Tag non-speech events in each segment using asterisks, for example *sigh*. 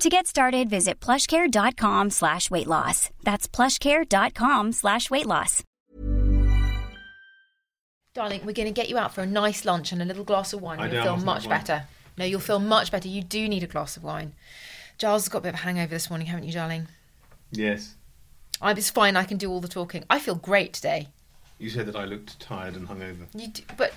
To get started, visit plushcare.com slash weight loss. That's plushcare.com slash weight loss. Darling, we're going to get you out for a nice lunch and a little glass of wine. I You'll feel want much wine. better. No, you'll feel much better. You do need a glass of wine. Giles has got a bit of a hangover this morning, haven't you, darling? Yes. I'm it's fine. I can do all the talking. I feel great today. You said that I looked tired and hungover. You do, but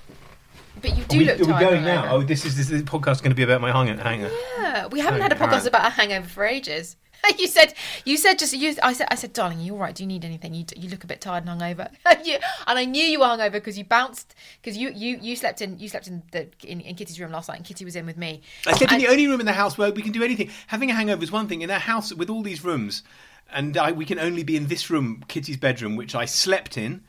but you do are we, look are we going now? Oh, this is this, this podcast going to be about my hang- hanger. Yeah, we haven't had a podcast alright. about a hangover for ages. *laughs* you said you said just you. I said I said, darling, you're all right? Do you need anything? You you look a bit tired and hungover. *laughs* you, and I knew you were hungover because you bounced because you you you slept in you slept in the in, in Kitty's room last night and Kitty was in with me. I slept in the only room in the house where we can do anything. Having a hangover is one thing. In a house with all these rooms, and I, we can only be in this room, Kitty's bedroom, which I slept in.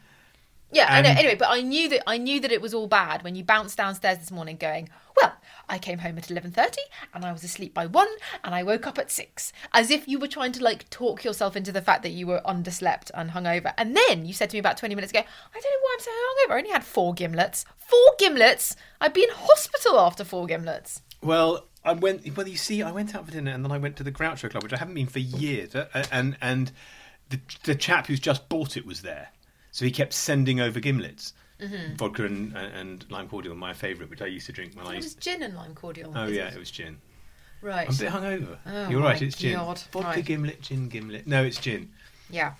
Yeah, I know. Anyway, but I knew that I knew that it was all bad when you bounced downstairs this morning, going, "Well, I came home at eleven thirty, and I was asleep by one, and I woke up at six, as if you were trying to like talk yourself into the fact that you were underslept and hungover. And then you said to me about twenty minutes ago, "I don't know why I'm so hungover. I only had four gimlets. Four gimlets. I'd be in hospital after four gimlets. Well, I went. Well, you see, I went out for dinner, and then I went to the Groucho Club, which I haven't been for years. uh, And and the the chap who's just bought it was there, so he kept sending over gimlets, vodka and, and lime cordial, my favourite, which I used to drink when I It was gin and lime cordial. Oh yeah, it? it was gin. right. I'm a bit hungover. Oh, You're right, it's gin. God, Vodka right. gimlet, gin gimlet. No, it's gin. Yeah.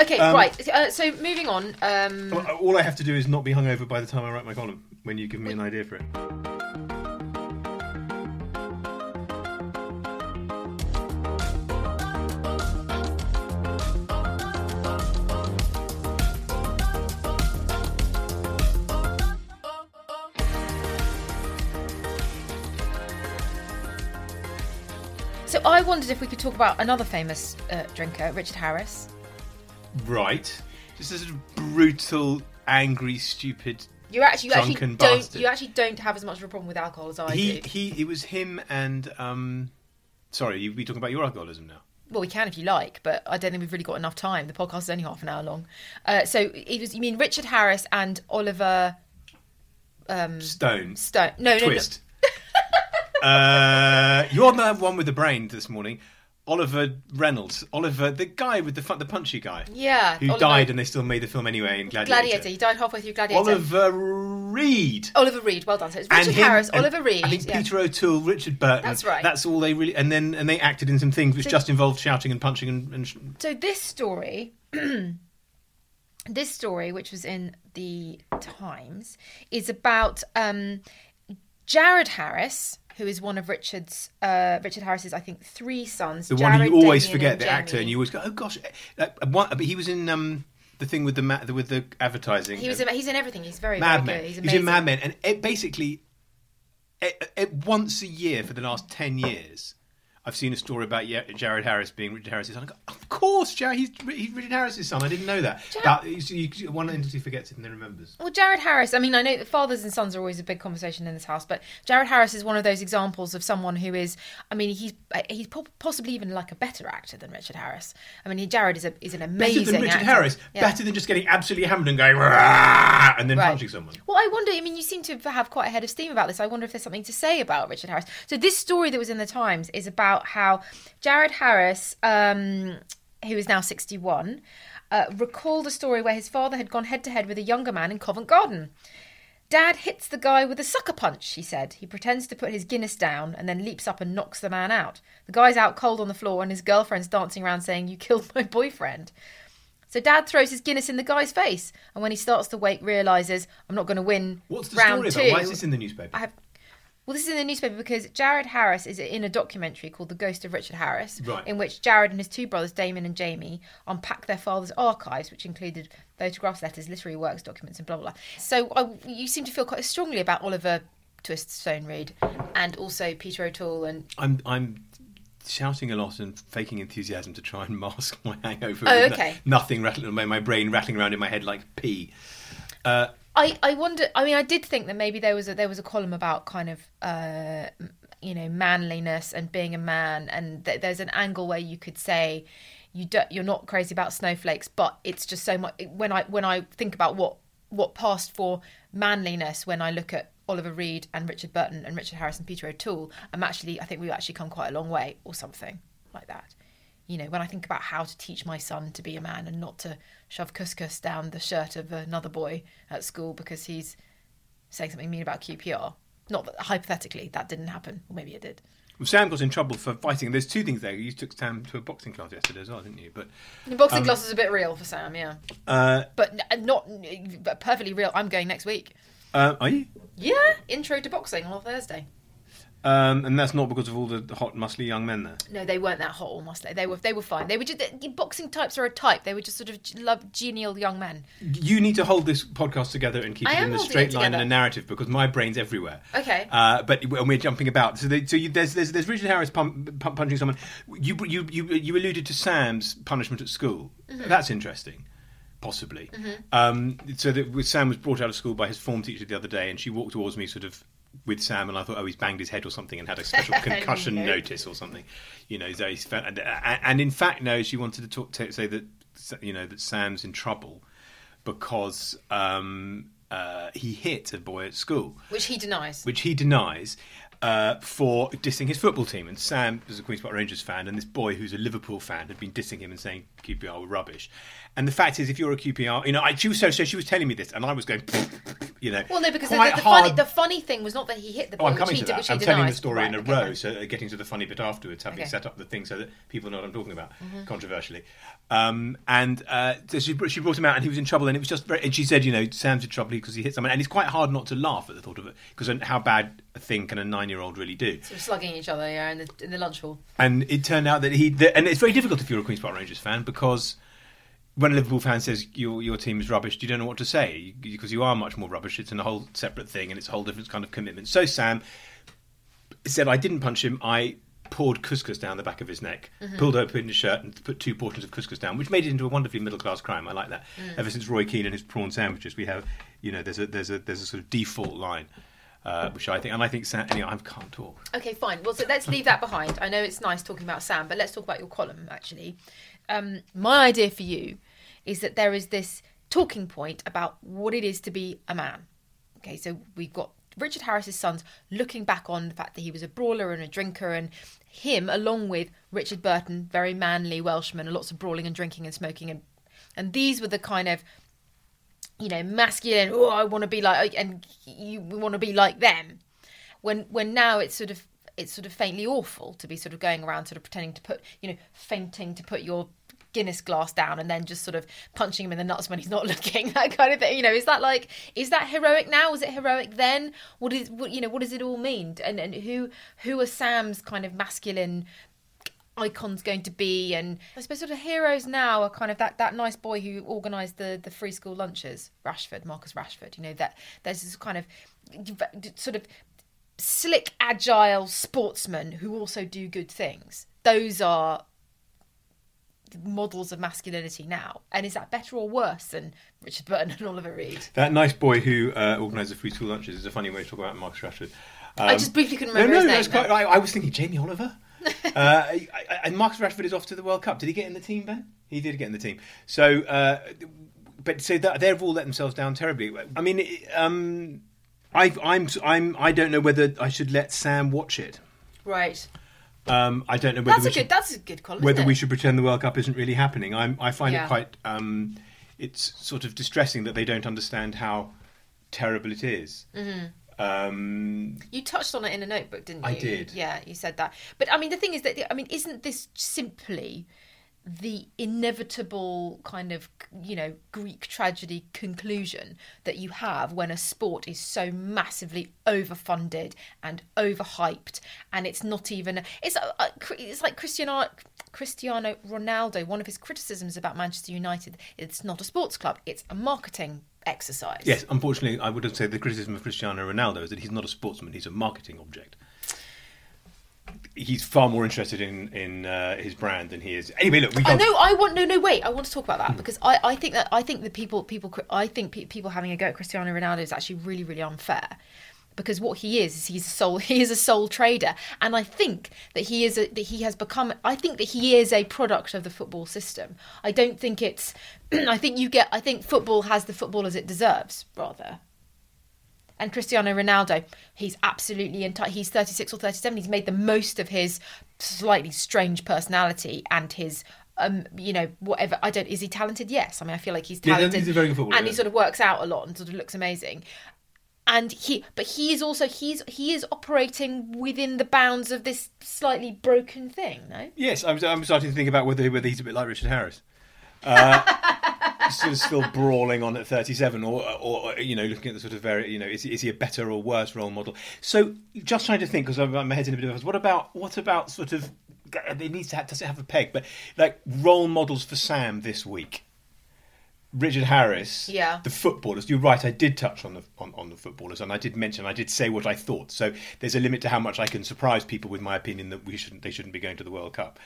Okay, Um, right. Uh, so moving on. Um, All I have to do is not be hungover by the time I write my column. When you give me an idea for it. Wondered if we could talk about another famous uh, drinker, Richard Harris. Right. Just a sort of brutal, angry, stupid. You actually, you actually Drunken don't. bastard. You actually don't have as much of a problem with alcohol as I He do. he. It was him and um. Sorry, you be talking about your alcoholism now. Well, we can if you like, but I don't think we've really got enough time. The podcast is only half an hour long. Uh, so it was. You mean Richard Harris and Oliver Stone. Stone? No, no, no. Uh, you're the one with the brain this morning. Oliver Reynolds. Oliver, the guy with the the punchy guy. Yeah, Who Oliver- died and they still made the film anyway in Gladiator. Gladiator. He died halfway through Gladiator. Oliver Reed. Oliver Reed. Well done. So it's Richard him- Harris, and Oliver Reed. I think yeah. Peter O'Toole, Richard Burton. That's right. That's all they really. And then and they acted in some things which So- just involved shouting and punching and. and sh- So this story, *clears throat* this story, which was in the Times, is about um, Jared Harris, who is one of Richard's uh, Richard Harris's, I think, three sons. the one you always Damian, forget, the actor, and you always go, "Oh gosh!" One, but he was in um, the thing with the ma- with the advertising. He was. In, he's in everything. He's very, Mad very Men. He's He's, in Mad Men, and it basically, it, it, once a year for the last ten years, I've seen a story about Jared Harris being Richard Harris's son. I go, of course, Jared, he's, he's Richard Harris's son. I didn't know that. That- you- you- one entity forgets it and then remembers. Well, Jared Harris, I mean, I know that fathers and sons are always a big conversation in this house, but Jared Harris is one of those examples of someone who is, I mean, he's he's possibly even like a better actor than Richard Harris. I mean, Jared is a is an amazing Better than Richard actor. Harris. Yeah. Better than just getting absolutely hammered and going and then Right. punching someone. Well, I wonder. I mean, you seem to have quite a head of steam about this. I wonder if there's something to say about Richard Harris. So this story that was in the Times is about how Jared Harris, um, who is now 61, uh, recalled a story where his father had gone head to head with a younger man in Covent Garden. Dad hits the guy with a sucker punch, he said. He pretends to put his Guinness down and then leaps up and knocks the man out. The guy's out cold on the floor and his girlfriend's dancing around saying, You killed my boyfriend. So dad throws his Guinness in the guy's face, and when he starts to wake, realizes I'm not going to win What's the round story two. Why is this in the newspaper? I have. Well, this is in the newspaper because Jared Harris is in a documentary called The Ghost of Richard Harris, Right. in which Jared and his two brothers, Damon and Jamie, unpack their father's archives, which included photographs, letters, literary works, documents, and blah, blah, blah. So I, you seem to feel quite strongly about Oliver Twist Stone Reed and also Peter O'Toole and I'm I'm shouting a lot and faking enthusiasm to try and *laughs* mask my hangover. Oh, with no- okay. nothing rattling my my brain rattling around in my head like pee. Uh, I, I wonder. I mean, I did think that maybe there was a there was a column about kind of uh, you know manliness and being a man, and th- there's an angle where you could say you do, you're not crazy about snowflakes, but it's just so much. When I when I think about what what passed for manliness, when I look at Oliver Reed and Richard Burton and Richard Harris and Peter O'Toole, I'm actually I think we've actually come quite a long way, or something like that. You know, when I think about how to teach my son to be a man and not to shove couscous down the shirt of another boy at school because he's saying something mean about QPR. Not that hypothetically that didn't happen, or maybe it did. well, Sam got in trouble for fighting. There's two things there. You took Sam to a boxing class yesterday as well, didn't you? But The boxing class is a bit real for Sam, yeah, uh, but not but perfectly real. I'm going next week. uh, are you? Yeah, intro to boxing on Thursday. Um, and that's not because of all the hot, muscly young men there. No, they weren't that hot or muscly. They were they were fine. They were just the boxing types are a type. They were just sort of love genial young men. You need to hold this podcast together and keep I it in the straight line and a narrative because my brain's everywhere. Okay. Uh, but and we're jumping about. So, they, so you, there's, there's there's Richard Harris pump, pump, punching someone. You, you you you alluded to Sam's punishment at school. Mm-hmm. That's interesting. Possibly. Um, so that Sam was brought out of school by his form teacher the other day, and she walked towards me, sort of with Sam, and I thought, oh, he's banged his head or something, and had a special *laughs* concussion No. notice or something. You know, so he's fa- and, and in fact, no, she wanted to talk to say that you know that Sam's in trouble because um, uh, he hit a boy at school Which he denies. which he denies uh, for dissing his football team. And Sam was a Queen's Park Rangers fan, and this boy who's a Liverpool fan had been dissing him and saying QPR were rubbish. And the fact is, if you're a QPR, you know, I, she was so, so she was telling me this, and I was going, *laughs* you know, Well, no, because the, quite the, the hard. funny the funny thing was not that he hit the Oh, I'm coming he to did, that. he I'm telling the story Right, in a okay, row, fine. so getting to the funny bit afterwards, having Okay. Mm-hmm. set up the thing so that people know what I'm talking about, controversially. Um, and uh, so she, she brought him out, and he was in trouble, and it was just very. And she said, you know, Sam's in trouble because he hit someone, and it's quite hard not to laugh at the thought of it because how bad a thing can a nine-year-old really do? Of slugging each other, yeah, in the in the lunch hall. And it turned out that he, that, and it's very difficult if you're a Queen's Park Rangers fan because when a Liverpool fan says your your team is rubbish, you don't know what to say because you are much more rubbish. It's a whole separate thing and it's a whole different kind of commitment. So Sam said, I didn't punch him. I poured couscous down the back of his neck, pulled open his shirt, and put two portions of couscous down, which made it into a wonderfully middle class crime. I like that. Ever since Roy Keane and his prawn sandwiches, we have, you know, there's a there's a there's a sort of default line. Uh, which I think, and I think Sam. Anyway, I can't talk. Okay, fine. Well, so let's leave that behind. I know it's nice talking about Sam, but let's talk about your column, actually. Um, my idea for you is that there is this talking point about what it is to be a man. Okay, so we've got Richard Harris's sons looking back on the fact that he was a brawler and a drinker, and him, along with Richard Burton, very manly Welshman, and lots of brawling and drinking and smoking, and and these were the kind of you know, masculine. Oh, I want to be like, and you want to be like them. When when now it's sort of it's sort of faintly awful to be sort of going around sort of pretending to put you know fainting to put your Guinness glass down and then just sort of punching him in the nuts when he's not *laughs* looking that kind of thing. You know is that like is that heroic now? Was it heroic then? What is what you know what does it all mean? And and who who are Sam's kind of masculine icons going to be? And I suppose sort of heroes now are kind of that that nice boy who organised the the free school lunches. Rashford Marcus Rashford you know that there's this kind of sort of slick agile sportsmen who also do good things. Those are models of masculinity now and is that better or worse than Richard Burton and Oliver Reed That nice boy who uh, organised the free school lunches is a funny way to talk about Marcus Rashford. I Um, just briefly couldn't no, remember no, his name that's quite. I, I was thinking Jamie Oliver. *laughs* uh, I- I- and Mark Rashford is off to the World Cup. Did he get in the team, Ben? He did get in the team. So, uh, but so that, they've all let themselves down terribly. I mean, um, I, I'm, I'm, I don't know whether I should let Sam watch it. right Um, I don't know whether that's we a should, good that's a good column whether we should pretend the World Cup isn't really happening. I'm, I find Yeah. it quite. Um, it's sort of distressing that they don't understand how terrible it is. Mm-hmm. Um, You touched on it in a notebook, didn't you? I did. Yeah, you said that. But I mean, the thing is that I mean, isn't this simply the inevitable kind of you know Greek tragedy conclusion that you have when a sport is so massively overfunded and overhyped, and it's not even it's it's like Cristiano Cristiano Ronaldo. One of his criticisms about Manchester United, it's not a sports club; it's a marketing exercise. Yes, unfortunately, I would say the criticism of Cristiano Ronaldo is that he's not a sportsman; he's a marketing object he's far more interested in in uh, his brand than he is. Anyway, look, we. I know. I want no, no. Wait, I want to talk about that because I, I think that I think that people people I think pe- people having a go at Cristiano Ronaldo is actually really really unfair because what he is is he's a sole *laughs* he is a sole trader and I think that he is a, that he has become I think that he is a product of the football system. I don't think it's *clears throat* I think you get I think football has the football as it deserves rather. And Cristiano Ronaldo, he's absolutely entitled. He's 36 or 37. He's made the most of his slightly strange personality and his um, you know, whatever. I don't. Is he talented? Yes. I mean, I feel like he's talented. Yeah, he's a very good footballer, and he sort of works out a lot and sort of looks amazing. And he, but he is also he's he is operating within the bounds of this slightly broken thing. No. Yes, I'm, I'm starting to think about whether whether he's a bit like Richard Harris. Uh, *laughs* sort of still brawling on at 37 or, or you know looking at the sort of very you know is, is he a better or worse role model so just trying to think because I'm my head's in a bit of a what about what about sort of it needs to have, does it have a peg but like role models for Sam this week Richard Harris, yeah, the footballers. You're right. I did touch on the on, on, the footballers, and I did mention, I did say what I thought. So there's a limit to how much I can surprise people with my opinion that we shouldn't, they shouldn't be going to the World Cup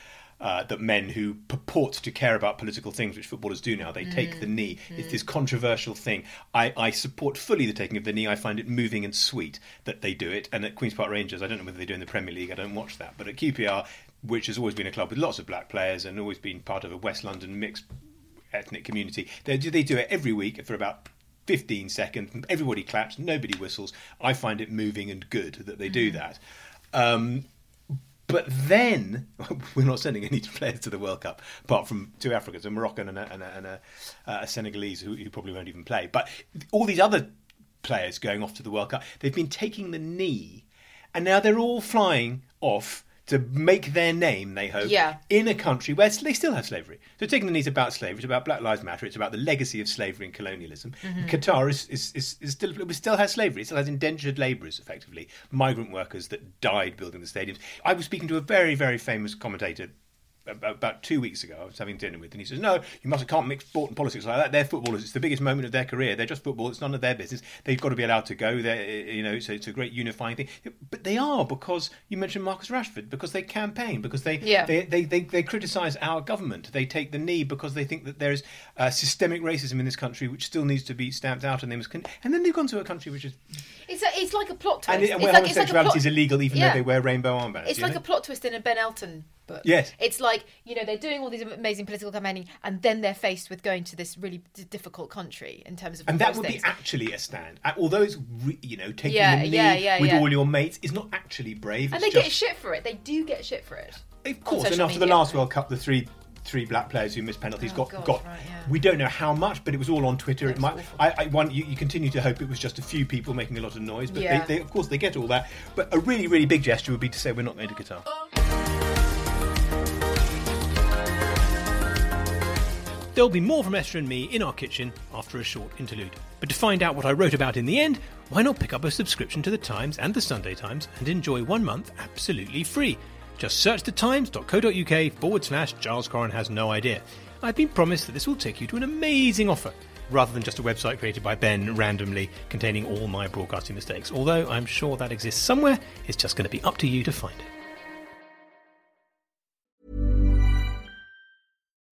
uh, that men who purport to care about political things, which footballers do now, they mm. take the knee. Mm. It's this controversial thing. I, I, support fully the taking of the knee. I find it moving and sweet that they do it. And at Queen's Park Rangers, I don't know whether they do in the Premier League. I don't watch that. But at QPR, which has always been a club with lots of black players and always been part of a West London mixed ethnic community, they do, they do it every week for about 15 seconds. Everybody claps, nobody whistles. I find it moving and good that they do mm. that. Um, but then *laughs* we're not sending any players to the World Cup, apart from two Africans, a Moroccan and a, and a, and a, uh, a Senegalese who, who probably won't even play. But all these other players going off to the World Cup, they've been taking the knee, and now they're all flying off to make their name, they hope, yeah. in a country where they still have slavery. So taking the knees about slavery, it's about Black Lives Matter, it's about the legacy of slavery and colonialism. Mm-hmm. Qatar is, is, is, is, still it still has slavery, it still has indentured labourers, effectively, migrant workers that died building the stadiums. I was speaking to a very, very famous commentator about two weeks ago, I was having dinner with, and he says, "No, you must can't mix sport and politics like that. They're footballers. It's the biggest moment of their career. They're just football. It's none of their business. They've got to be allowed to go. They're, you know, so it's a great unifying thing. But they are because you mentioned Marcus Rashford because they campaign because they yeah. they, they, they, they criticise our government. They take the knee because they think that there is uh, systemic racism in this country which still needs to be stamped out, and they must. Con- and then they've gone to a country which is it's a, it's like a plot twist. And, it, and where like, homosexuality like plot- is illegal, even yeah. though they wear rainbow armbands. It's like know? a plot twist in a Ben Elton book. Yes. It's like, you know, they're doing all these amazing political campaigning and then they're faced with going to this really d- difficult country in terms of And that would things. be actually a stand. Although it's, re- you know, taking yeah, the knee yeah, yeah, with all your mates is not actually brave. And they just... get shit for it. They do get shit for it. Of course. And after media. the last World Cup, the three three black players who missed penalties oh, got God, got. Right, yeah. We don't know how much, but it was all on Twitter. It might. I, I one, you, you, continue to hope it was just a few people making a lot of noise, but yeah. they, they, of course they get all that. But a really really big gesture would be to say we're not going to Qatar. There'll be more from Esther and me in our kitchen after a short interlude. But to find out what I wrote about in the end, why not pick up a subscription to the Times and the Sunday Times and enjoy one month absolutely free? Just search thetimes.co.uk forward slash Giles Coren has no idea. I've been promised that this will take you to an amazing offer, rather than just a website created by Ben randomly containing all my broadcasting mistakes. Although I'm sure that exists somewhere, it's just going to be up to you to find it.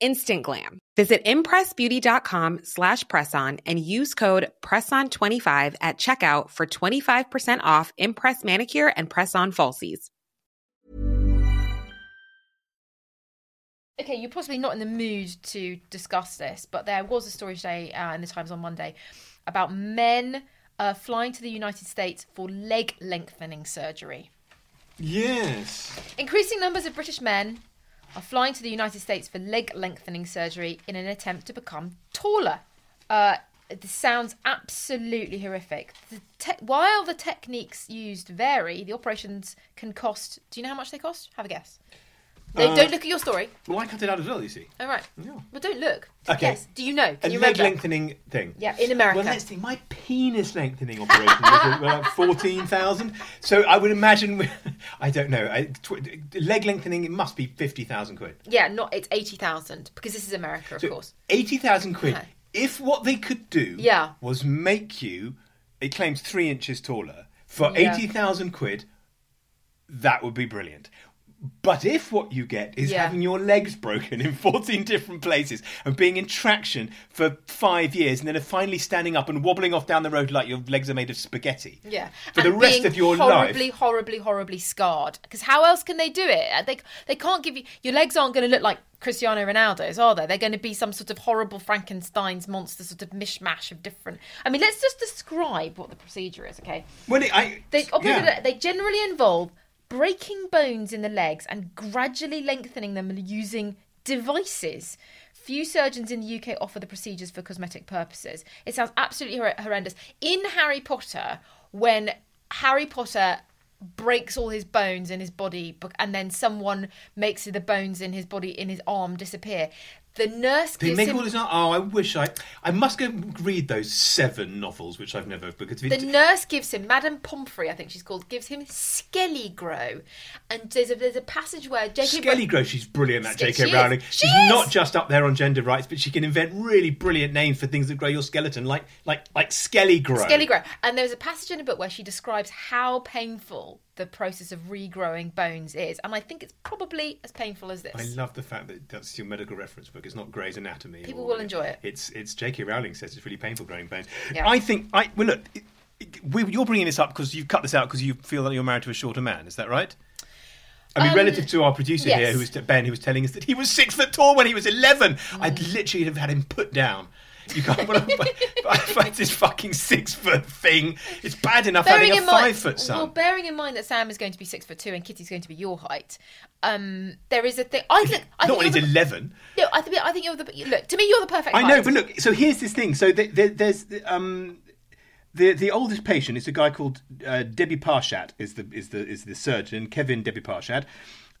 instant glam. Visit impressbeauty.com slash presson and use code PRESSON25 at checkout for 25% off Impress Manicure and Press-On Falsies. Okay, you're possibly not in the mood to discuss this, but there was a story today uh, in the Times on Monday about men uh, flying to the United States for leg lengthening surgery. Yes. Increasing numbers of British men are flying to the United States for leg lengthening surgery in an attempt to become taller. Uh, this sounds absolutely horrific. The te- while the techniques used vary, the operations can cost. Do you know how much they cost? Have a guess. They, Uh, don't look at your story. Well, I cut it out as well, you see. All right. Yeah. Well, don't look. Okay. Yes. Do you know? Can a you leg remember? lengthening thing. Yeah, in America. Well, let's see. My penis lengthening operation was like *laughs* fourteen thousand. So I would imagine. *laughs* I don't know. I, tw- leg lengthening. It must be fifty thousand quid. Yeah, not it's eighty thousand because this is America, of course. eighty thousand quid. Okay. If what they could do Yeah. was make you, it claims three inches taller for Yeah. eighty thousand quid, that would be brilliant. But if what you get is Yeah. having your legs broken in *laughs* 14 different places and being in traction for five years and then finally standing up and wobbling off down the road like your legs are made of spaghetti. Yeah, For the rest of your horribly, life. horribly, horribly horribly scarred. Because how else can they do it? Uh, They they can't give you your legs aren't going to look like Cristiano Ronaldo's, are they? They're going to be some sort of horrible Frankenstein's monster, sort of mishmash of different. I mean, let's just describe what the procedure is, okay? When it, I, They yeah. they generally involve breaking bones in the legs and gradually lengthening them using devices. Few surgeons in the UK offer the procedures for cosmetic purposes. It sounds absolutely hor- horrendous. In Harry Potter, when Harry Potter breaks all his bones in his body and then someone makes the bones in his body in his arm disappear the nurse They gives make him all this. Oh, I wish I. I must go read those seven novels, which I've never because The it, nurse gives him, Madame Pomfrey, I think she's called, gives him Skele-Gro. And there's a, there's a passage where J.K. Skelly Grow, she's brilliant, that Ske- J.K. she is. Rowling. She she's is. not just up there on gender rights, but she can invent really brilliant names for things that grow your skeleton, like like like Skele-Gro. Skelly Grow. And there's a passage in a book where she describes how painful the process of regrowing bones is. And I think it's probably as painful as this. I love the fact that that's your medical reference book. It's not Grey's Anatomy. People or- will enjoy it. It's it's J.K. Rowling says it's really painful growing bones. Yeah. I think I well look. it- it- we, you're bringing this up because you've cut this out because you feel that you're married to a shorter man. Is that right? I mean, Um, relative to our producer yes. here, who was Ben, who was telling us that he was six foot tall when he was eleven. Mm. I'd literally have had him put down. You can't. But, but find this fucking six foot thing. It's bad enough having a five foot son. Well, bearing in mind that Sam is going to be six foot two and Kitty's going to be your height, um, there is a thing. I think. I not think when he's the- eleven. No, I think I think you're the look. To me, you're the perfect. I know, but look. So here's this thing. So the, the, there's the, um, the the oldest patient is a guy called uh, Debiparshad. Is the is the is the surgeon Kevin Debiparshad.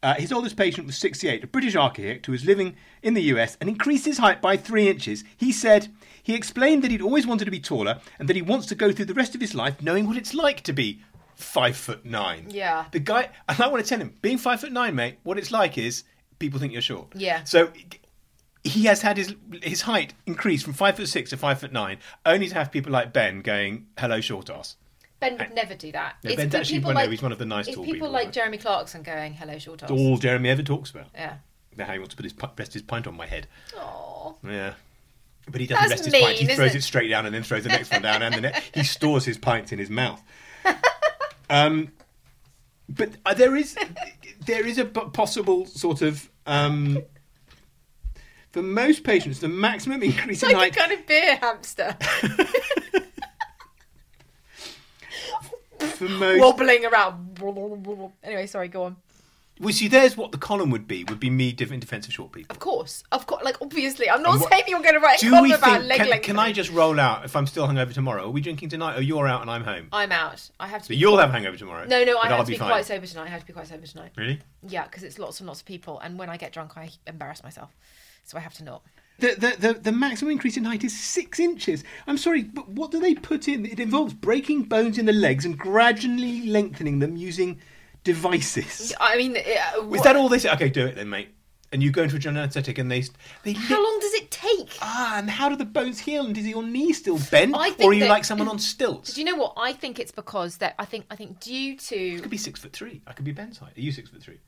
Uh, his oldest patient was 68, a British architect who was living in the US and increased his height by three inches. He said he explained that he'd always wanted to be taller and that he wants to go through the rest of his life knowing what it's like to be five foot nine. Yeah. The guy, and I want to tell him, being five foot nine, mate, what it's like is people think you're short. Yeah. So he has had his his height increase from five foot six to five foot nine, only to have people like Ben going, "Hello, short ass." Ben would never do that. No, It's Ben's actually people no, he's one of the nice it's tall people. people, like but- Jeremy Clarkson going, "Hello, short ass." It's all Jeremy ever talks about. Yeah. Now how he wants to put his pi- rest his pint on my head. Oh. Yeah. But he doesn't That's rest his pint. He throws it? it straight down and then throws the next one down, and the next. he *laughs* stores his pints in his mouth. *laughs* Um, but uh, there is there is a p- possible sort of um, for most patients the maximum increase in Like height a kind of beer hamster *laughs* for most wobbling around. Anyway, sorry, go on. Well, see, there's what the column would be. Would be me in defence of short people. Of course, of course. Like obviously, I'm not what- saying you're going to write a column we about leg Can, lengthening. can I just roll out if I'm still hungover tomorrow? Are we drinking tonight, or you're out and I'm home? I'm out. I have to. So be you'll have hangover tomorrow. No, no, I I'll have to be be fine. quite sober tonight. I have to be quite sober tonight. Really? Yeah, because it's lots and lots of people, and when I get drunk, I embarrass myself, so I have to not. The, the, the, the maximum increase in height is six inches. I'm sorry, but what do they put in? It involves breaking bones in the legs and gradually lengthening them using devices. I mean, uh, Is that all they say? Okay, do it then, mate. And you go into a general anaesthetic and they they How long does it take? ah, and how do the bones heal? And is your knee still bent, I or are you that- like someone on *clears throat* stilts? Do you know what? I think it's because that I think I think due I to could be six foot three. I could be Ben's height. Are you six foot three?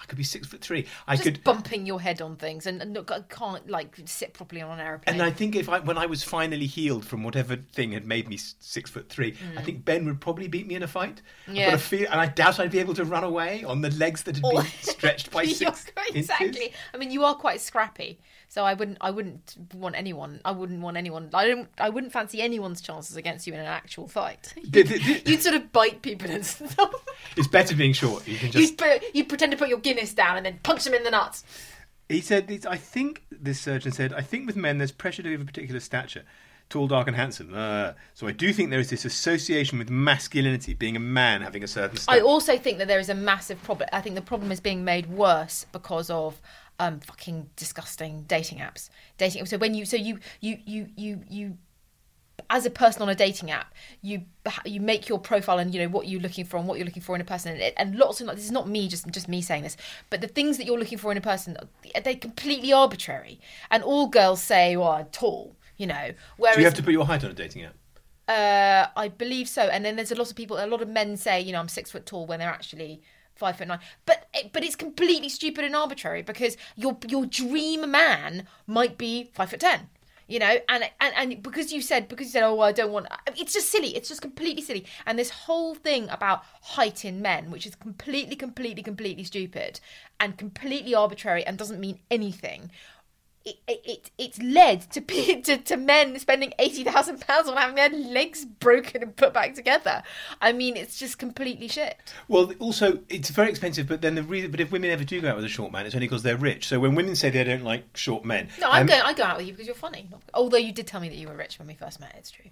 I could be six foot three. I just could. bumping your head on things and, and look, I can't like sit properly on an aeroplane. And I think if I, when I was finally healed from whatever thing had made me six foot three, I think Ben would probably beat me in a fight. I've Mm. Yeah. got a feel, and I doubt I'd be able to run away on the legs that had been stretched by *laughs* six *laughs* exactly. inches. I mean, you are quite scrappy, so I wouldn't. I wouldn't want anyone. I wouldn't want anyone. I don't. I wouldn't fancy anyone's chances against you in an actual fight. Did- You'd sort of bite people and stuff. It's better being short. You can just You'd, you'd pretend to put your Guinness down and then punch them in the nuts. He said, I think, this surgeon said, I think with men there's pressure to be of a particular stature. Tall, dark, and handsome. Uh, so I do think there is this association with masculinity, being a man having a certain I also think that there is a massive problem. I think the problem is being made worse because of um, fucking disgusting dating apps. Dating. So when you, so you, you, you, you, you, as a person on a dating app, you you make your profile and you know what you're looking for and what you're looking for in a person, and, and lots of this is not me just just me saying this, but the things that you're looking for in a person, they're completely arbitrary, and all girls say, "Well, I'm tall," you know. Whereas do you have to put your height on a dating app? uh, I believe so. And then there's a lot of people, a lot of men say, you know, I'm six foot tall when they're actually five foot nine. But eh, but it's completely stupid and arbitrary because your your dream man might be five foot ten. You know, and, and and because you said because you said, oh, I don't want. It's just silly. It's just completely silly. And this whole thing about height in men, which is completely, completely, completely stupid and completely arbitrary and doesn't mean anything it, it it's led to, pe- *laughs* to to men spending eighty thousand pounds on having their legs broken and put back together. I mean, it's just completely shit. Well, also, it's very expensive, but then the reason, but if women ever do go out with a short man, it's only because they're rich. So when women say they don't like short men. No, I'm um, going. I go out with you because you're funny. Although you did tell me that you were rich when we first met. It's true.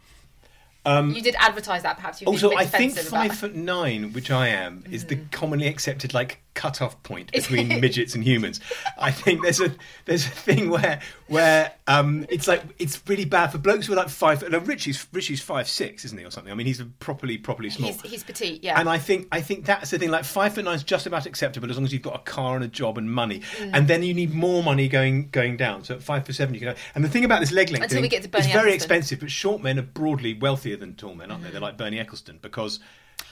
Um, you did advertise that. Perhaps you. Also, I think five foot nine, which I am, is the Mm. commonly accepted like cut-off point *laughs* between midgets and humans. I think there's a there's a thing where where um it's like it's really bad for blokes who are like five. No, Richie's Richie's five six, isn't he, or something? I mean, he's properly properly small. He's, he's petite. Yeah. And I think I think that's the thing. Like five foot nine is just about acceptable as long as you've got a car and a job and money. Mm. And then you need more money going going down. So at five foot seven, you can. And the thing about this leg length Until thing, we get to it's Bernie very expensive. But short men are broadly wealthier than tall men, aren't they? Mm. They're like Bernie Ecclestone because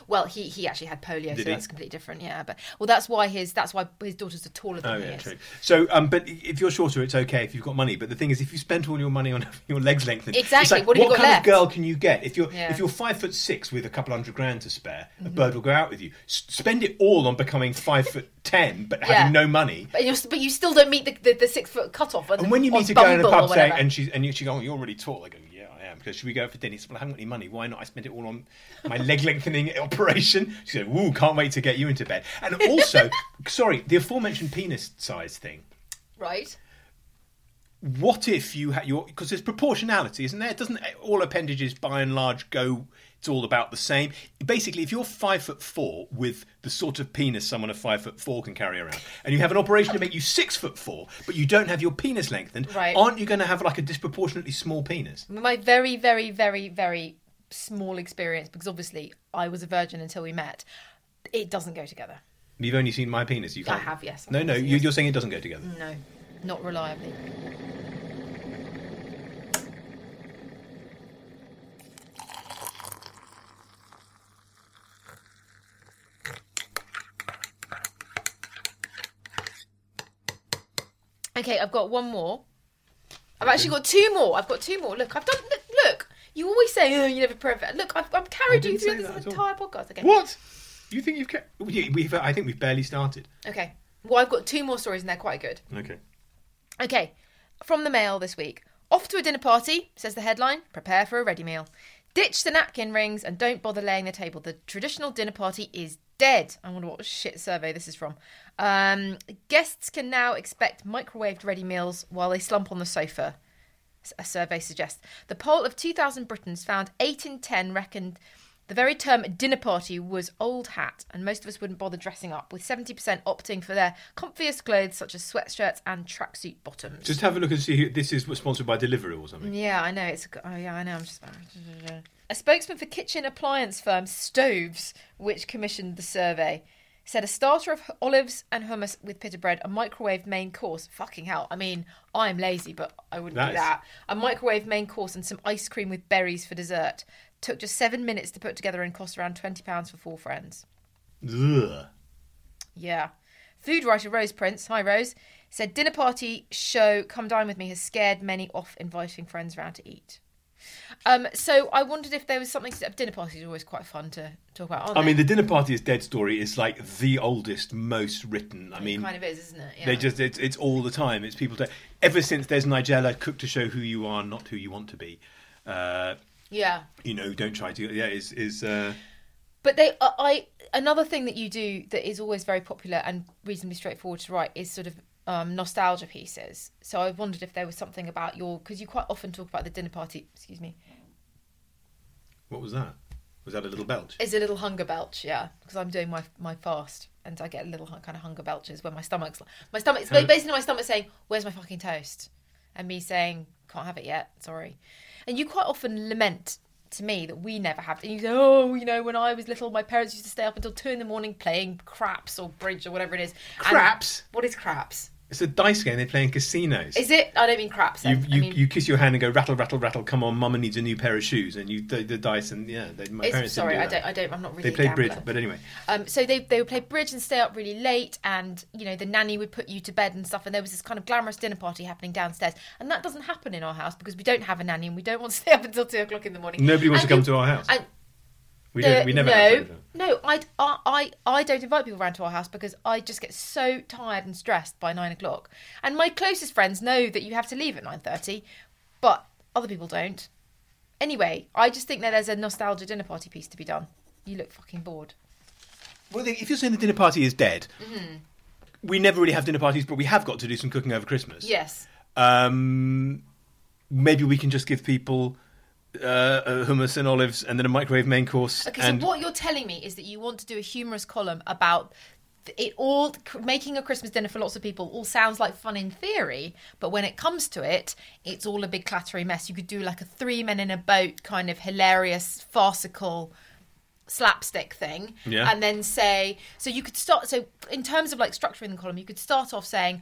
well, he he actually had polio, Did so he? that's completely different. Yeah, but well, that's why his that's why his daughters are taller than Oh he yeah, is. true. So, um, but if you're shorter, it's okay if you've got money. But the thing is, if you spend all your money on *laughs* your legs lengthened, Exactly, like, what got kind left? of girl can you get? If you're Yeah. Mm-hmm. if you're five foot six with a couple hundred grand to spare, a bird will go out with you. S- spend it all on becoming five foot *laughs* ten, but Yeah. having no money. But, you're, but you still don't meet the, the, the six foot cutoff. And when you meet a girl in a pub saying, and she's and you, she go, oh, "You're really tall," I go, Should we go out for dinner? He says, "Well, I haven't got any money. Why not? I spent it all on my leg lengthening *laughs* operation." She said, "Ooh, can't wait to get you into bed." And also, *laughs* sorry, the aforementioned penis size thing. right? What if you had your because there's proportionality isn't there doesn't all appendages by and large go it's all about the same basically if you're five foot four with the sort of penis someone of five foot four can carry around and you have an operation to make you six foot four but you don't have your penis lengthened Right. aren't you going to have like a disproportionately small penis my very, very, very, very small experience, because obviously I was a virgin until we met, it doesn't go together. you've only seen my penis you can't have, yes. no no Yes. you, you're saying it doesn't go together No, not reliably. Okay, I've got one more. I've actually got two more. I've got two more. Look, I've done. Look, look. you always say, "Oh, you never perfect." Look, I've, I've carried you through this that at all. entire podcast. Okay. what you think you've kept we, we've i think we've barely started Okay. Well, I've got two more stories, and they're quite good. okay Okay, from the Mail this week. Off to a dinner party, says the headline. Prepare for a ready meal. Ditch the napkin rings and don't bother laying the table. The traditional dinner party is dead. I wonder what shit survey this is from. Um, guests can now expect microwaved ready meals while they slump on the sofa. A survey suggests. The poll of 2,000 Britons found 8 in 10 reckoned the very term dinner party was old hat, and most of us wouldn't bother dressing up, with 70% opting for their comfiest clothes such as sweatshirts and tracksuit bottoms. Just have a look and see this is sponsored by Deliveroo or something. Yeah, I know. It's oh yeah, I know. I'm just a spokesman for kitchen appliance firm Stoves, which commissioned the survey, said a starter of olives and hummus with pita bread, a microwave main course. Fucking hell! I mean, I'm lazy, but I wouldn't do that. A microwave main course and some ice cream with berries for dessert. Took just seven minutes to put together and cost around twenty pounds for four friends. Ugh. Yeah. Food writer Rose Prince, hi Rose, said dinner party show Come Dine With Me has scared many off inviting friends round to eat. Um, so I wondered if there was something to dinner parties are always quite fun to talk about. Aren't I mean, the dinner party is dead story is like the oldest, most written. I mean, it kind of is, isn't it? Yeah. They just it's, it's all the time. It's people to ever since there's Nigella cook to show who you are, not who you want to be. Uh, yeah. you know, don't try to yeah is is uh, But they, I, I another thing that you do that is always very popular and reasonably straightforward to write is sort of um, nostalgia pieces. So I wondered if there was something about your because you quite often talk about the dinner party. Excuse me. what was that? Was that a little belch? Is a little hunger belch, yeah, because I'm doing my my fast and I get a little kind of hunger belches when my stomach's my stomach's basically my stomach saying, "Where's my fucking toast?" And me saying, "Can't have it yet, sorry." And you quite often lament to me that we never have. And you say, "Oh, you know, when I was little, my parents used to stay up until two in the morning playing craps or bridge or whatever it is." And- Craps? what is craps? It's a dice game they play in casinos. Is it? I don't mean craps. you you, I mean, you kiss your hand and go rattle rattle rattle. Come on, Mama needs a new pair of shoes, and you the, the dice and yeah. They, my it's- parents sorry, didn't I do don't. I don't. I'm not really. They played bridge, but anyway. Um, so they they would play bridge and stay up really late, and you know the nanny would put you to bed and stuff. And there was this kind of glamorous dinner party happening downstairs, and that doesn't happen in our house because we don't have a nanny and we don't want to stay up until two o'clock in the morning. Nobody wants And to come you- to our house. And We the- don't. We never. no, no, I, I, I, I don't invite people around to our house because I just get so tired and stressed by nine o'clock. And my closest friends know that you have to leave at nine thirty, but other people don't. Anyway, I just think that there's a nostalgia dinner party piece to be done. You look fucking bored. Well, if you're saying the dinner party is dead, Mm-hmm. we never really have dinner parties, but we have got to do some cooking over Christmas. Yes. Um, maybe we can just give people uh, hummus and olives, and then a microwave main course. Okay, and so what you're telling me is that you want to do a humorous column about it all making a Christmas dinner for lots of people all sounds like fun in theory, but when it comes to it, it's all a big clattery mess. You could do like a three men in a boat kind of hilarious, farcical slapstick thing Yeah. and then say so you could start so in terms of like structuring the column you could start off saying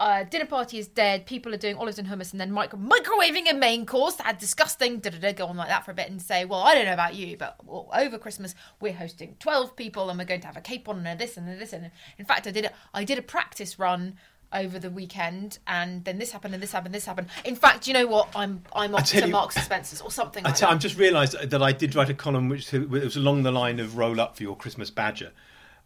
uh, dinner party is dead. People are doing olives and hummus, and then micro- microwaving a main course. That disgusting. Da da da. Go on like that for a bit, and say, well, I don't know about you, but well, over Christmas we're hosting twelve people, and we're going to have a capon and this and this. And in fact, I did a, I did a practice run over the weekend, and then this happened, and this happened, this happened. In fact, you know what? I'm I'm off to you- Marks and Spencers or something I like that. I'm just realised that I did write a column which was along the line of roll up for your Christmas badger.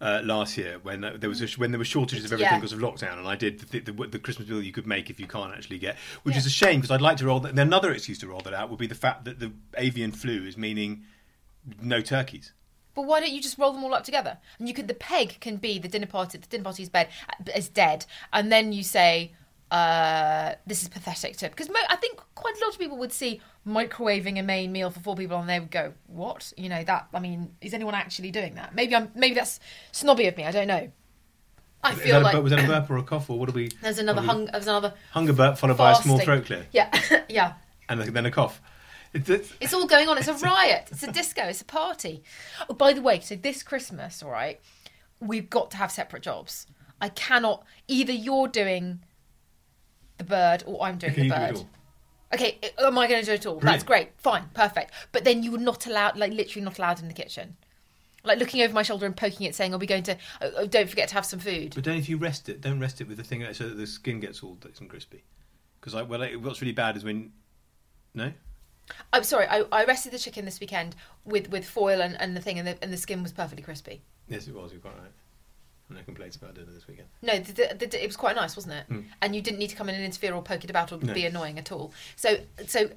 Uh, last year, when uh, there was a, when there were shortages of everything Yeah. because of lockdown, and I did the, the, the Christmas meal you could make if you can't actually get, which is a shame because I'd like to roll that. Another excuse to roll that out would be the fact that the avian flu is meaning no turkeys. But why don't you just roll them all up together? And you could the peg can be the dinner party. The dinner party's bed is dead, and then you say, uh, "This is pathetic." To because mo- I think quite a lot of people would see microwaving a main meal for four people, and they would go, "What? You know that? I mean, is anyone actually doing that? Maybe I'm. Maybe that's snobby of me. I don't know. I feel a, like bur- was that a burp or a cough or what are we? *laughs* there's another we- hung. There's another hunger burp followed by a small fasting. throat clear Yeah, *laughs* yeah. and then a cough. It's, it's, It's all going on. It's a *laughs* riot. It's a disco. It's a party. Oh, by the way, so this Christmas, all right, we've got to have separate jobs. I cannot. Either you're doing the bird or I'm doing Okay, the do bird. all. Okay, am I going to do it all? That's hmm. great. Fine, perfect. But then you were not allowed, like literally not allowed in the kitchen. Like looking over my shoulder and poking it, saying, "Are we going to? Oh, oh, don't forget to have some food." But then if you rest it, don't rest it with the thing so that the skin gets all nice and crispy. Because like, well, like, what's really bad is when no. I'm sorry. I, I rested the chicken this weekend with, with foil and, and the thing, and the, and the skin was perfectly crispy. Yes, it was. You're quite right. No complaints about dinner this weekend. No, the, the, the, it was quite nice, wasn't it? Mm. And you didn't need to come in and interfere or poke it about or No. be annoying at all. So, so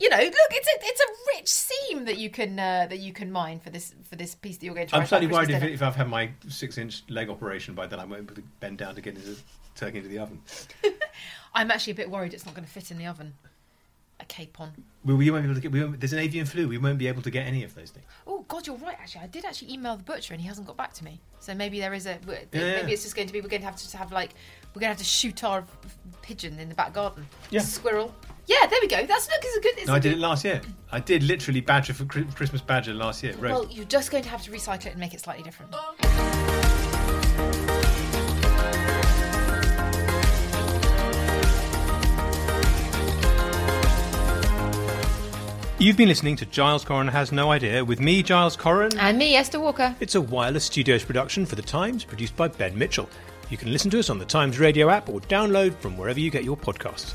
you know, look, it's a it's a rich seam that you can uh, that you can mine for this for this piece that you're going to. I'm slightly worried if, if I've had my six-inch leg operation by then I won't be able to bend down to get into turkey into the oven. *laughs* I'm actually a bit worried it's not going to fit in the oven. A capon. We, we won't be able to get. We won't, there's an avian flu. We won't be able to get any of those things. Oh God, you're right. Actually, I did actually email the butcher and he hasn't got back to me. So maybe there is a. Maybe Yeah. it's just going to be. We're going to have to have like. We're going to have to shoot our pigeon in the back garden. Yeah. Squirrel. Yeah, there we go. That's look. It's a good. It's No, a I did good- it last year. I did literally badger for Christmas badger last year. Roast. Well, you're just going to have to recycle it and make it slightly different. Oh. You've been listening to Giles Coren Has No Idea with me, Giles Coren. And me, Esther Walker. It's a wireless studios production for The Times, produced by Ben Mitchell. You can listen to us on the Times radio app or download from wherever you get your podcasts.